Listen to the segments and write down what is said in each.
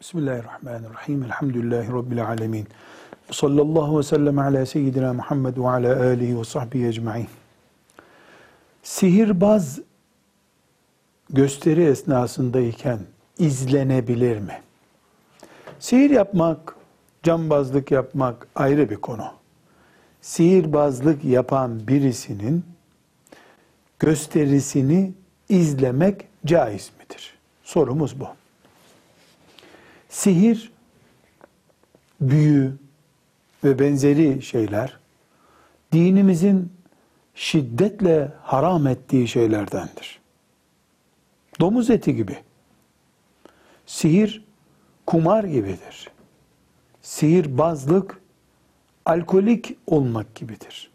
Bismillahirrahmanirrahim. Elhamdülillahi Rabbil alemin. Sallallahu ve sellem ala seyyidina Muhammed ve ala alihi ve sahbihi ecma'in. Sihirbaz gösteri esnasındayken izlenebilir mi? Sihir yapmak, cambazlık yapmak ayrı bir konu. Sihirbazlık yapan birisinin gösterisini izlemek caiz midir? Sorumuz bu sihir, büyü ve benzeri şeyler dinimizin şiddetle haram ettiği şeylerdendir. Domuz eti gibi. Sihir kumar gibidir. Sihirbazlık alkolik olmak gibidir.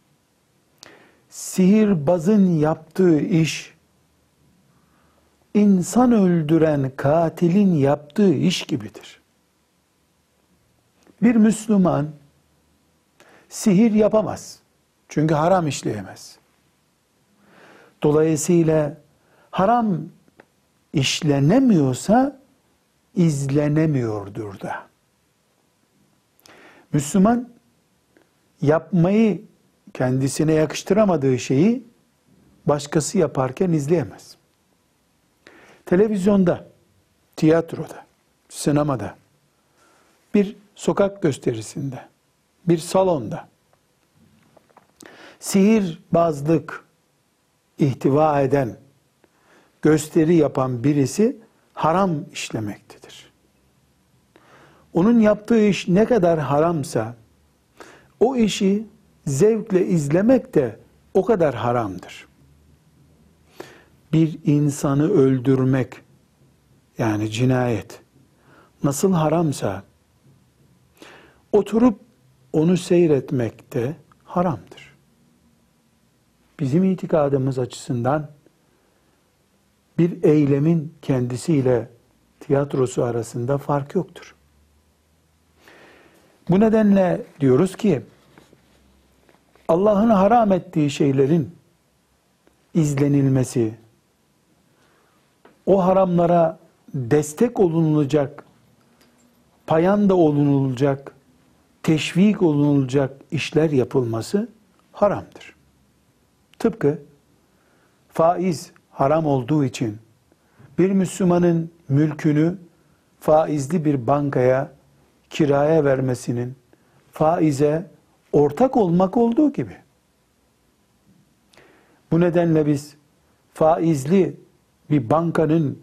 Sihirbazın yaptığı iş insan öldüren katilin yaptığı iş gibidir. Bir Müslüman sihir yapamaz. Çünkü haram işleyemez. Dolayısıyla haram işlenemiyorsa izlenemiyordur da. Müslüman yapmayı kendisine yakıştıramadığı şeyi başkası yaparken izleyemez televizyonda, tiyatroda, sinemada, bir sokak gösterisinde, bir salonda sihirbazlık ihtiva eden, gösteri yapan birisi haram işlemektedir. Onun yaptığı iş ne kadar haramsa o işi zevkle izlemek de o kadar haramdır bir insanı öldürmek yani cinayet nasıl haramsa oturup onu seyretmek de haramdır. Bizim itikadımız açısından bir eylemin kendisiyle tiyatrosu arasında fark yoktur. Bu nedenle diyoruz ki Allah'ın haram ettiği şeylerin izlenilmesi, o haramlara destek olunulacak, payanda olunulacak, teşvik olunulacak işler yapılması haramdır. Tıpkı faiz haram olduğu için bir Müslümanın mülkünü faizli bir bankaya kiraya vermesinin faize ortak olmak olduğu gibi. Bu nedenle biz faizli bir bankanın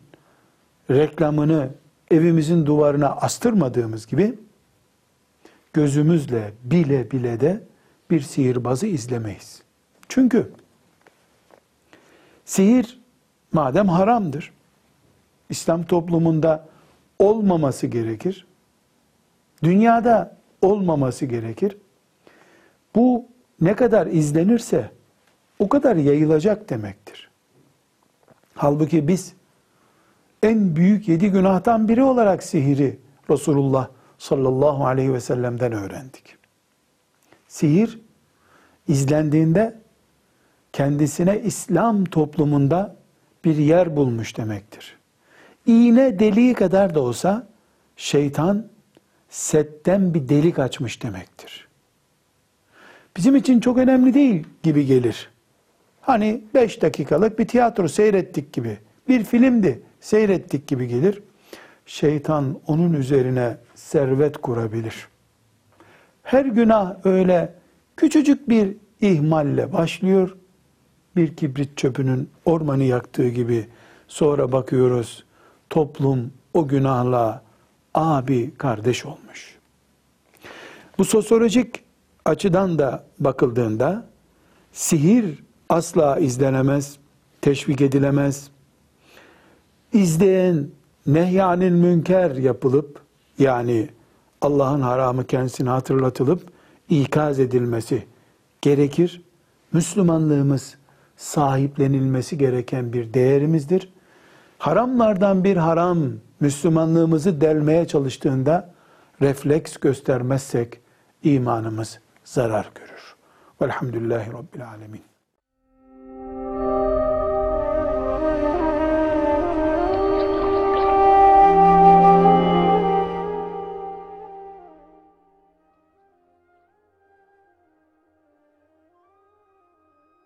reklamını evimizin duvarına astırmadığımız gibi gözümüzle bile bile de bir sihirbazı izlemeyiz. Çünkü sihir madem haramdır, İslam toplumunda olmaması gerekir, dünyada olmaması gerekir. Bu ne kadar izlenirse o kadar yayılacak demektir. Halbuki biz en büyük yedi günahtan biri olarak sihiri Resulullah sallallahu aleyhi ve sellem'den öğrendik. Sihir izlendiğinde kendisine İslam toplumunda bir yer bulmuş demektir. İğne deliği kadar da olsa şeytan setten bir delik açmış demektir. Bizim için çok önemli değil gibi gelir. Hani beş dakikalık bir tiyatro seyrettik gibi, bir filmdi seyrettik gibi gelir. Şeytan onun üzerine servet kurabilir. Her günah öyle küçücük bir ihmalle başlıyor. Bir kibrit çöpünün ormanı yaktığı gibi sonra bakıyoruz toplum o günahla abi kardeş olmuş. Bu sosyolojik açıdan da bakıldığında sihir asla izlenemez, teşvik edilemez. İzleyen nehyanil münker yapılıp yani Allah'ın haramı kendisine hatırlatılıp ikaz edilmesi gerekir. Müslümanlığımız sahiplenilmesi gereken bir değerimizdir. Haramlardan bir haram Müslümanlığımızı delmeye çalıştığında refleks göstermezsek imanımız zarar görür. Velhamdülillahi Rabbil Alemin.